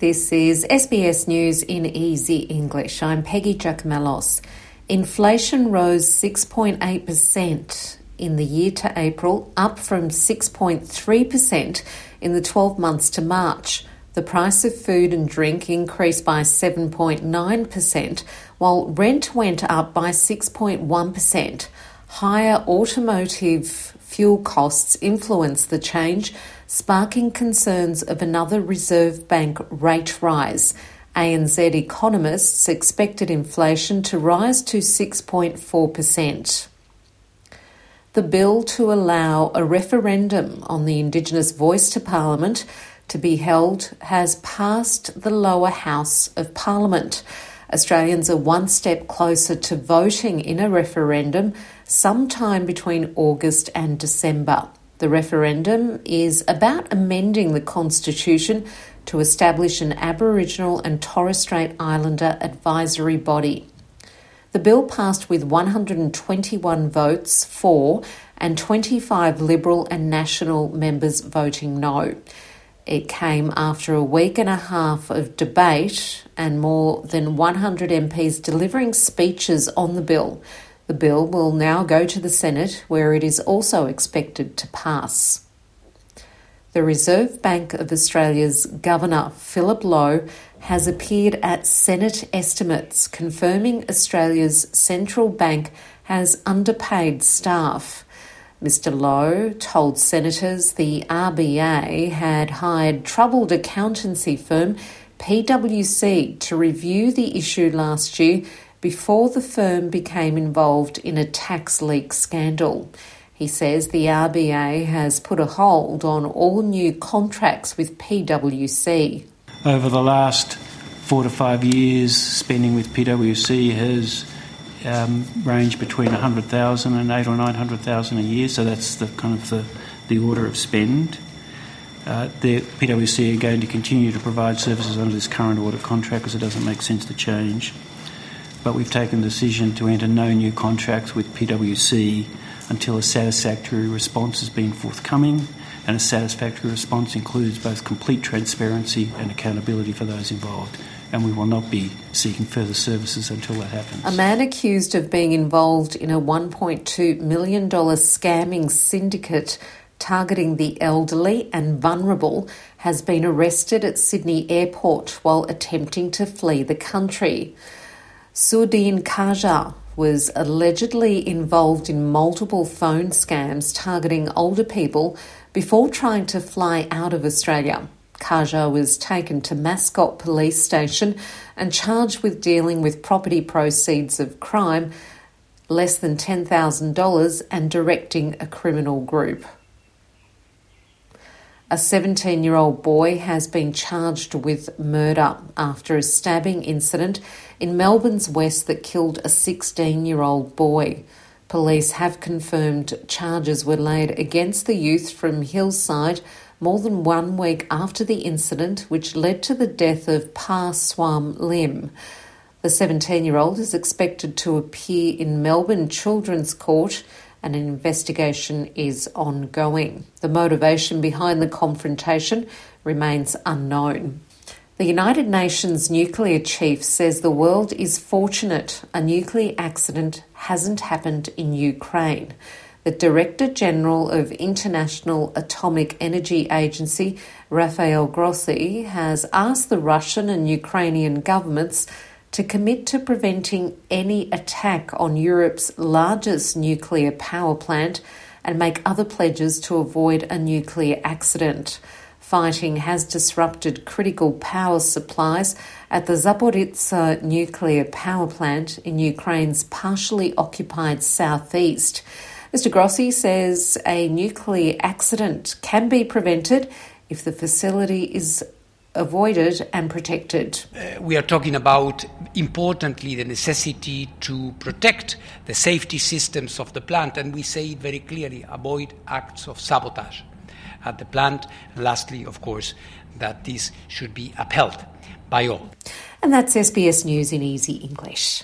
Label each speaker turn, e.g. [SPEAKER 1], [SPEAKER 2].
[SPEAKER 1] This is SBS News in Easy English. I'm Peggy Giakoumelos. Inflation rose 6.8% in the year to April, up from 6.3% in the 12 months to March. The price of food and drink increased by 7.9%, while rent went up by 6.1%. Higher automotive fuel costs influenced the change, sparking concerns of another Reserve Bank rate rise. ANZ economists expected inflation to rise to 6.4%. The bill to allow a referendum on the Indigenous voice to Parliament to be held has passed the lower house of Parliament. Australians are one step closer to voting in a referendum sometime between August and December. The referendum is about amending the Constitution to establish an Aboriginal and Torres Strait Islander advisory body. The bill passed with 121 votes for and 25 Liberal and National members voting no. It came after a week and a half of debate and more than 100 MPs delivering speeches on the bill. The bill will now go to the Senate, where it is also expected to pass. The Reserve Bank of Australia's Governor, Philip Lowe, has appeared at Senate estimates confirming Australia's central bank has underpaid staff. Mr. Lowe told senators the RBA had hired troubled accountancy firm PwC to review the issue last year before the firm became involved in a tax leak scandal. He says the RBA has put a hold on all new contracts with PwC.
[SPEAKER 2] Over the last four to five years, spending with PwC has um, ranged between 100,000 and eight or 900,000 a year, so that's the kind of the, the order of spend. Uh, the PwC are going to continue to provide services under this current audit contract because it doesn't make sense to change but we've taken the decision to enter no new contracts with PwC until a satisfactory response has been forthcoming, and a satisfactory response includes both complete transparency and accountability for those involved. And we will not be seeking further services until that happens.
[SPEAKER 1] A man accused of being involved in a $1.2 million scamming syndicate targeting the elderly and vulnerable has been arrested at Sydney Airport while attempting to flee the country. Sudin Kaja was allegedly involved in multiple phone scams targeting older people before trying to fly out of Australia. Kaja was taken to Mascot Police Station and charged with dealing with property proceeds of crime less than $10,000 and directing a criminal group. A 17 year old boy has been charged with murder after a stabbing incident in Melbourne's West that killed a 16 year old boy. Police have confirmed charges were laid against the youth from Hillside more than one week after the incident, which led to the death of Pasawm Lyhym. The 17 year old is expected to appear in Melbourne Children's Court and an investigation is ongoing. The motivation behind the confrontation remains unknown. The United Nations nuclear chief says the world is fortunate a nuclear accident hasn't happened in Ukraine. The Director General of International Atomic Energy Agency, Rafael Grossi, has asked the Russian and Ukrainian governments to commit to preventing any attack on Europe's largest nuclear power plant and make other pledges to avoid a nuclear accident. Fighting has disrupted critical power supplies at the Zaporizhzhia nuclear power plant in Ukraine's partially occupied southeast. Mr. Grossi says a nuclear accident can be prevented if the facility is avoided and protected.
[SPEAKER 3] Uh, we are talking about, importantly, the necessity to protect the safety systems of the plant, and we say it very clearly avoid acts of sabotage at the plant. And lastly, of course, that this should be upheld by all.
[SPEAKER 1] And that's SBS News in Easy English.